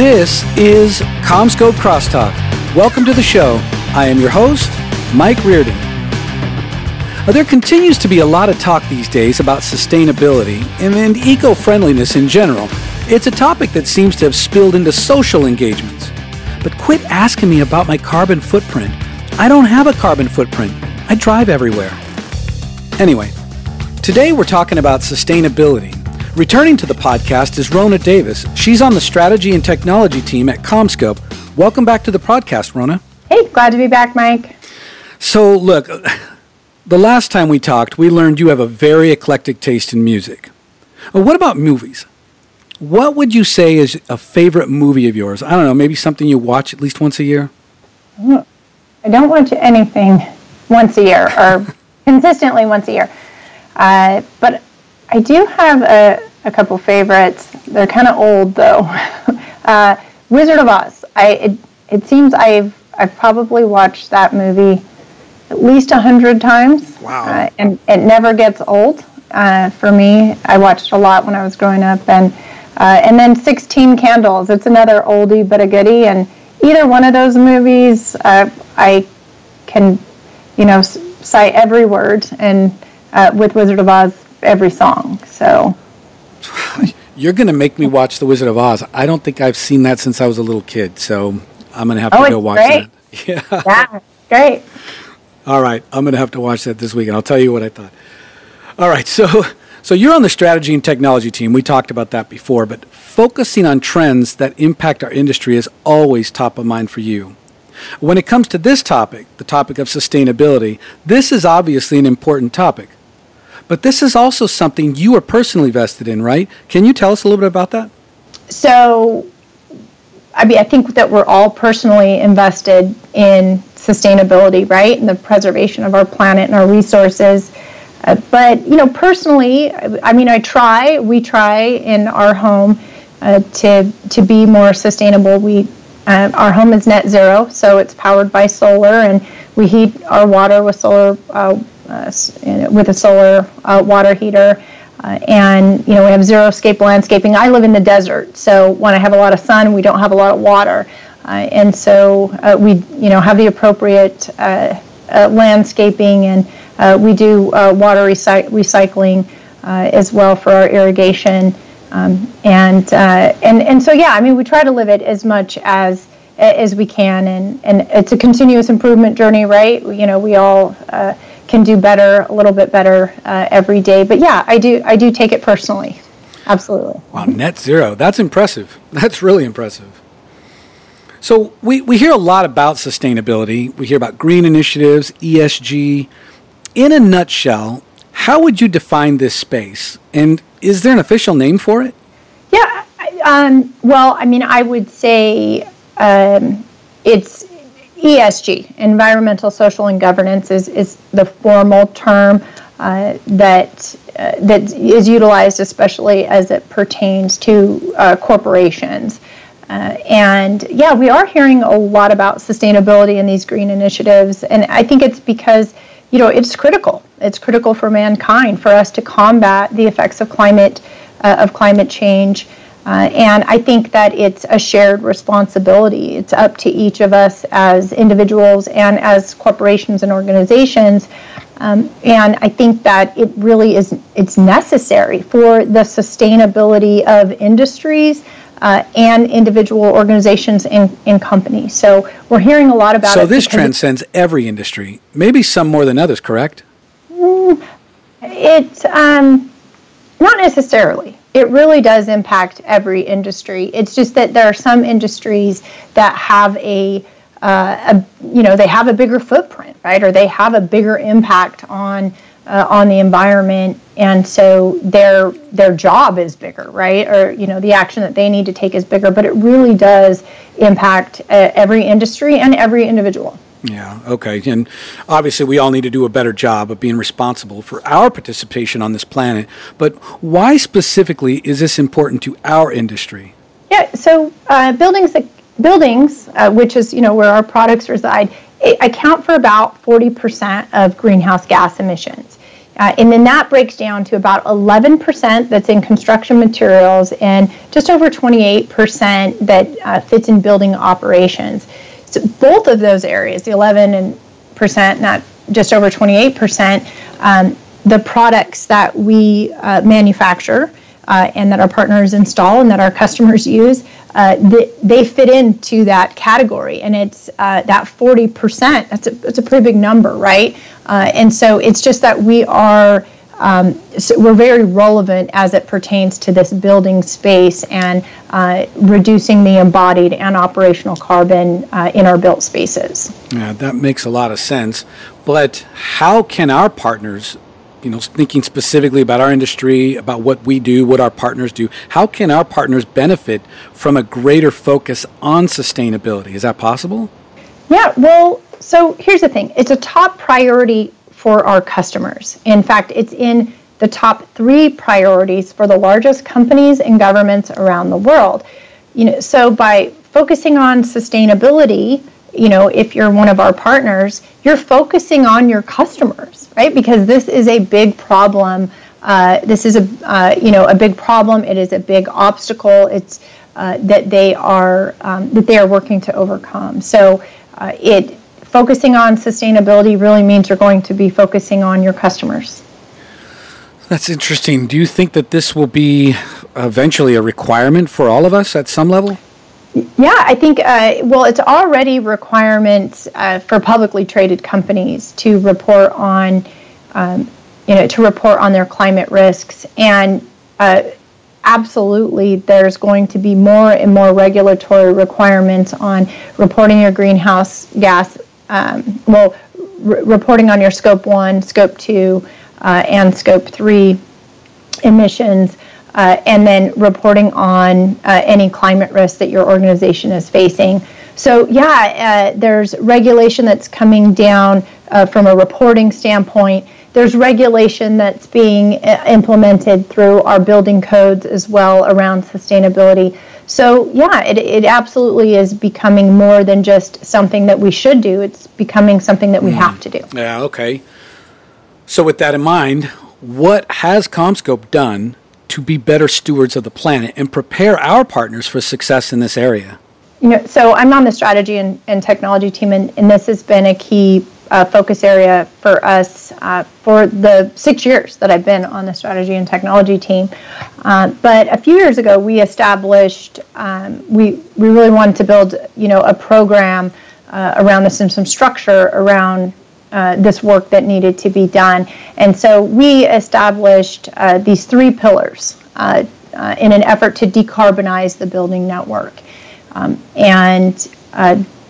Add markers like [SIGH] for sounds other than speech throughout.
This is CommScope Crosstalk. Welcome to the show. I am your host, Mike Reardon. Uh, There continues to be a lot of talk these days about sustainability and, and eco friendliness in general. It's a topic that seems to have spilled into social engagements. But quit asking me about my carbon footprint. I don't have a carbon footprint. I drive everywhere. Anyway, today we're talking about sustainability. Returning to the podcast is Ronna Davis. She's on the strategy and technology team at CommScope. Welcome back to the podcast, Ronna. Hey, glad to be back, Mike. So, look, [SIGHS] the last time we talked, we learned you have a very eclectic taste in music. Uh, What about movies? What would you say is a favorite movie of yours? I don't know, maybe something you watch at least once a year? I don't watch anything once a year or [LAUGHS] consistently once a year, uh, but I do have a, a couple favorites. They're kind of old though. [LAUGHS] uh, Wizard of Oz. I it, it seems I've I've probably watched that movie at least a hundred times. Wow. Uh, and it never gets old uh, for me. I watched a lot when I was growing up, and uh, and then Sixteen Candles. It's another oldie but a goodie, and either one of those movies, uh, I can, you know, cite every word, and uh, with Wizard of Oz, every song. So You're going to make me watch The Wizard of Oz. I don't think I've seen that since I was a little kid, so I'm going to have to Oh, go it's watch great. that. [LAUGHS] Yeah. yeah, great. All right, I'm going to have to watch that this week, and I'll tell you what I thought. All right, so so you're on the strategy and technology team. We talked about that before, but focusing on trends that impact our industry is always top of mind for you. When it comes to this topic, the topic of sustainability, this is obviously an important topic. But this is also something you are personally vested in, right? Can you tell us a little bit about that? So, I mean, I think that we're all personally invested in sustainability, right, and the preservation of our planet and our resources. Uh, but you know, personally, I mean, I try. We try in our home uh, to to be more sustainable. We uh, our home is net zero, so it's powered by solar, and we heat our water with solar uh, with a solar uh, water heater. Uh, and you know we have xeriscape landscaping. I live in the desert, so when I have a lot of sun, we don't have a lot of water, uh, and so uh, we you know have the appropriate uh, uh, landscaping, and we do water recy- recycling as well for our irrigation, um, and and and so yeah, I mean we try to live it as much as as we can, and and it's a continuous improvement journey, right? You know we all. Can do better, a little bit better uh, every day. But yeah, I do I do take it personally. Absolutely. Wow, net zero. That's impressive. [LAUGHS] That's really impressive. So we, we hear a lot about sustainability. We hear about green initiatives, ESG. In a nutshell, how would you define this space? And is there an official name for it? Yeah. Um, well, I mean, I would say um, it's ESG, environmental, social, and governance, is, is the formal term uh, that uh, that is utilized, especially as it pertains to uh, corporations. Uh, and yeah, we are hearing a lot about sustainability in these green initiatives, and I think it's because you know it's critical. It's critical for mankind for us to combat the effects of climate uh, of climate change. Uh, and I think that it's a shared responsibility. It's up to each of us as individuals and as corporations and organizations. Um, and I think that it really is it's necessary for the sustainability of industries uh, and individual organizations and, and companies. So we're hearing a lot about So this transcends every industry, maybe some more than others, correct? It's um, not necessarily. It really does impact every industry. It's just that there are some industries that have a, uh, a you know they have a bigger footprint, right, or they have a bigger impact on uh, on the environment, and so their their job is bigger, right, or you know the action that they need to take is bigger. But it really does impact uh, every industry and every individual. Yeah, okay. And obviously, we all need to do a better job of being responsible for our participation on this planet. But why specifically is this important to our industry? Yeah, so uh, buildings, buildings, uh, which is you know where our products reside, account for about forty percent of greenhouse gas emissions. Uh, and then that breaks down to about 11% that's in construction materials and just over 28% that uh, fits in building operations. So both of those areas, the 11 and percent, not just over 28%, um, the products that we uh, manufacture uh, and that our partners install and that our customers use, uh, they, they, fit into that category. And it's uh, that 40%, that's a, that's a pretty big number, right? Uh, and so it's just that we are. Um, so we're very relevant as it pertains to this building space and uh, reducing the embodied and operational carbon uh, in our built spaces. Yeah, that makes a lot of sense. But how can our partners you know, thinking specifically about our industry, about what we do, what our partners do, how can our partners benefit from a greater focus on sustainability? Is that possible? Yeah, well, so here's the thing it's a top priority for our customers. In fact, it's in the top three priorities for the largest companies and governments around the world. You know, so by focusing on sustainability, you know, if you're one of our partners, you're focusing on your customers, right? Because this is a big problem. Uh, this is a uh, you know a big problem. It is a big obstacle. It's uh, that they are um, that they are working to overcome. So uh, it focusing on sustainability really means you're going to be focusing on your customers. That's interesting. Do you think that this will be eventually a requirement for all of us at some level? Yeah, I think, uh, well, it's already requirements uh, for publicly traded companies to report on, um, you know, to report on their climate risks. And uh, absolutely, there's going to be more and more regulatory requirements on reporting your greenhouse gas, um, well, re- reporting on your scope one, scope two, uh, and scope three emissions uh, and then reporting on uh, any climate risk that your organization is facing. So, yeah, uh, there's regulation that's coming down uh, from a reporting standpoint. There's regulation that's being uh, implemented through our building codes as well around sustainability. So, yeah, it, it absolutely is becoming more than just something that we should do, it's becoming something that we mm. have to do. Yeah, okay. So, with that in mind, what has CommScope done to be better stewards of the planet and prepare our partners for success in this area? You know, so I'm on the strategy and, and technology team, and, and this has been a key uh, focus area for us uh, for the six years that I've been on the strategy and technology team. Uh, but a few years ago, we established um, we we really wanted to build you know a program uh, around this and some structure around uh, this work that needed to be done. And so we established uh, these three pillars in an effort to decarbonize the building network. Um, and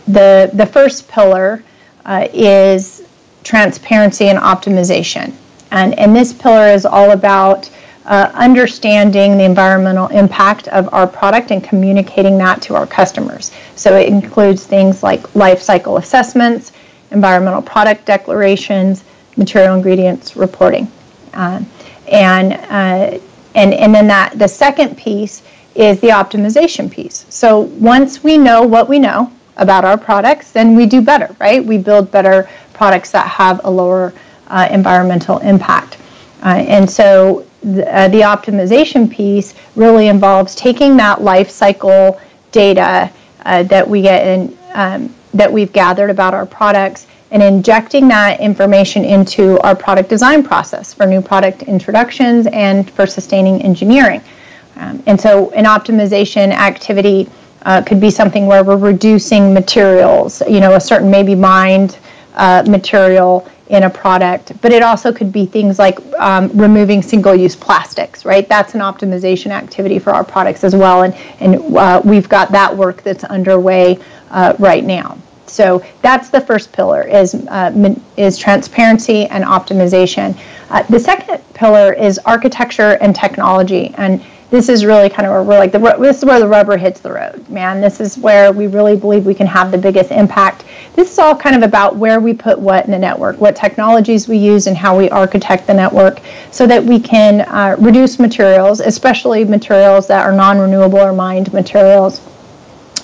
the, the first pillar uh, is transparency and optimization. And, and this pillar is all about understanding the environmental impact of our product and communicating that to our customers. So it includes things like life cycle assessments, environmental product declarations, material ingredients reporting. Uh, and, uh, and, and then that the second piece is the optimization piece. So once we know what we know about our products, then we do better, right? We build better products that have a lower uh, environmental impact. Uh, and so the, uh, the optimization piece really involves taking that life cycle data uh, that we get in um, that we've gathered about our products and injecting that information into our product design process for new product introductions and for sustaining engineering. Um, and so, an optimization activity uh, could be something where we're reducing materials, you know, a certain maybe mined uh, material in a product, but it also could be things like um, removing single use plastics, right? That's an optimization activity for our products as well. And, and uh, we've got that work that's underway uh, right now. So that's the first pillar is uh, is transparency and optimization. Uh, the second pillar is architecture and technology, and this is really kind of where we're like the this is where the rubber hits the road, man. This is where we really believe we can have the biggest impact. This is all kind of about where we put what in the network, what technologies we use, and how we architect the network, so that we can uh, reduce materials, especially materials that are non-renewable or mined materials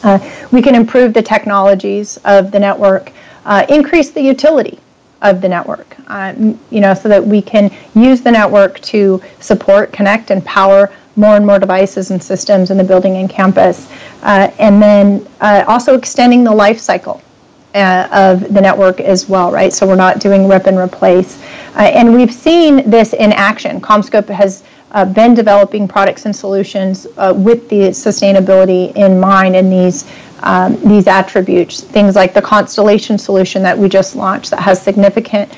uh, we can improve the technologies of the network, uh, increase the utility of the network, uh, you know, so that we can use the network to support, connect, and power more and more devices and systems in the building and campus. Uh, and then uh, also extending the life cycle uh, of the network as well, right? So we're not doing rip and replace. Uh, and we've seen this in action. CommScope has uh, been developing products and solutions uh, with the sustainability in mind and these um, these attributes. Things like the Constellation solution that we just launched that has significant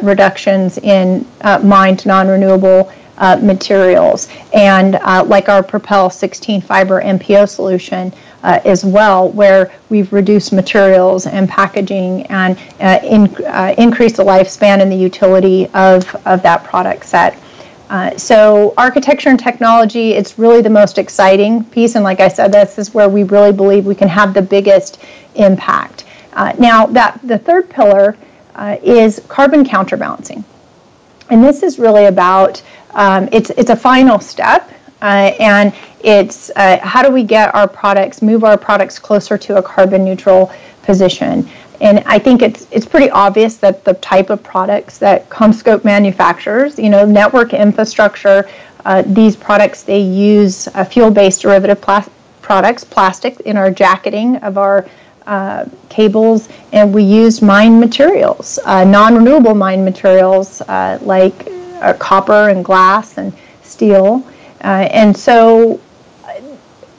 reductions in mined non-renewable uh, materials, and uh, like our Propel 16 fiber MPO solution. Uh, as well, where we've reduced materials and packaging and uh, in, uh, increased the lifespan and the utility of, of that product set. Uh, so architecture and technology, it's really the most exciting piece. And like I said, this is where we really believe we can have the biggest impact. Uh, now, that the third pillar uh, is carbon counterbalancing. And this is really about, um, it's, it's a final step. Uh, and it's uh, how do we get our products, move our products closer to a carbon neutral position. And I think it's it's pretty obvious that the type of products that CommScope manufactures, you know, network infrastructure, uh, these products they use uh, fuel-based derivative products, plastic in our jacketing of our uh, cables, and we use mine materials, uh, non-renewable mine materials uh, like uh, copper and glass and steel. and so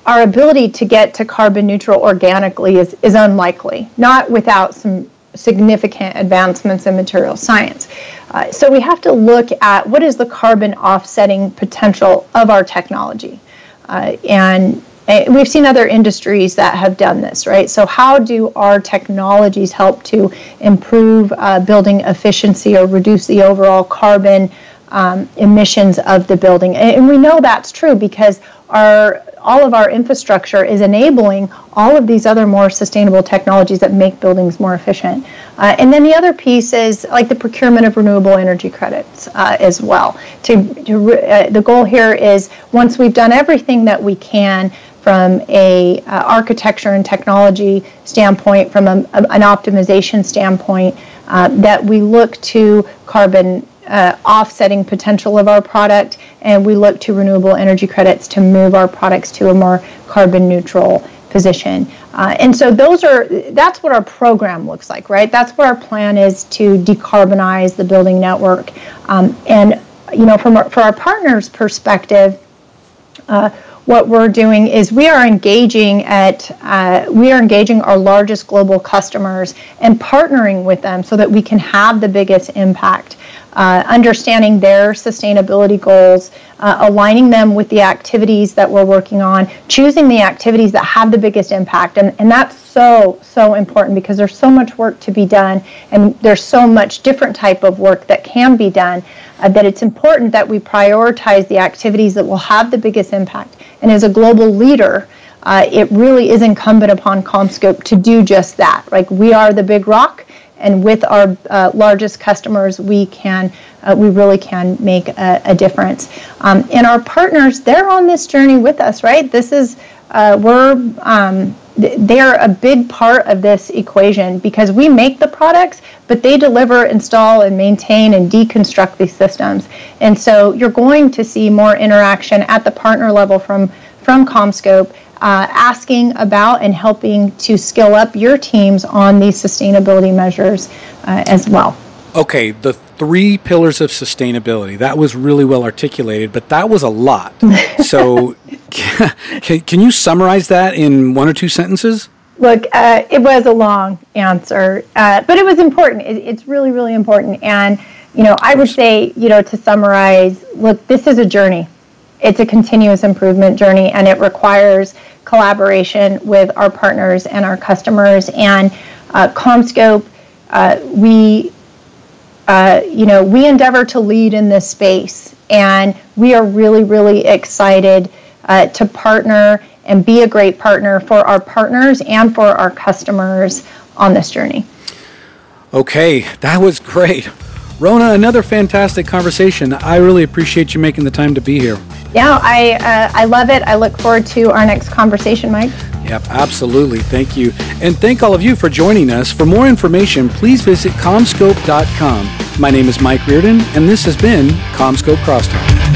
our ability to get to carbon neutral organically is, is unlikely, not without some significant advancements in material science. Uh, so we have to look at what is the carbon offsetting potential of our technology. Uh, and we've seen other industries that have done this, right? So, how do our technologies help to improve uh, building efficiency or reduce the overall carbon um, emissions of the building? And we know that's true because our all of our infrastructure is enabling all of these other more sustainable technologies that make buildings more efficient. Uh, and then the other piece is like the procurement of renewable energy credits uh, as well. To, to uh, the goal here is once we've done everything that we can from a uh, architecture and technology standpoint, from a, a, an optimization standpoint, uh, that we look to carbon uh, offsetting potential of our product, and we look to renewable energy credits to move our products to a more carbon neutral position. Uh, and so those are that's what our program looks like, right? That's what our plan is to decarbonize the building network. Um, and you know, from our, for our partners' perspective. Uh, what we're doing is we are engaging at uh, we are engaging our largest global customers and partnering with them so that we can have the biggest impact uh, understanding their sustainability goals, uh, aligning them with the activities that we're working on, choosing the activities that have the biggest impact. And, and that's so, so important because there's so much work to be done and there's so much different type of work that can be done uh, that it's important that we prioritize the activities that will have the biggest impact. And as a global leader, uh, it really is incumbent upon CommScope to do just that. Like we are the big rock, and with our uh, largest customers, we can uh, we really can make a, a difference. Um, and our partners, they're on this journey with us, right? This is uh, we're um, they're a big part of this equation because we make the products, but they deliver, install, and maintain and deconstruct these systems. And so you're going to see more interaction at the partner level from from CommScope uh, asking about and helping to skill up your teams on these sustainability measures uh, as well. Okay, the three pillars of sustainability. That was really well articulated, but that was a lot. [LAUGHS] so, can, can you summarize that in one or two sentences? Look, uh, it was a long answer, uh, but it was important. It, it's really, really important. And, you know, I would say, you know, to summarize, look, this is a journey. It's a continuous improvement journey, and it requires collaboration with our partners and our customers. And uh, CommScope, uh, we, uh, you know, we endeavor to lead in this space, and we are really, really excited uh, to partner and be a great partner for our partners and for our customers on this journey. Okay, that was great. Ronna, another fantastic conversation. I really appreciate you making the time to be here. Yeah, I uh, I love it. I look forward to our next conversation, Mike. Yep, absolutely. Thank you. And thank all of you for joining us. For more information, please visit CommScope.com. My name is Mike Reardon, and this has been CommScope Crosstalk.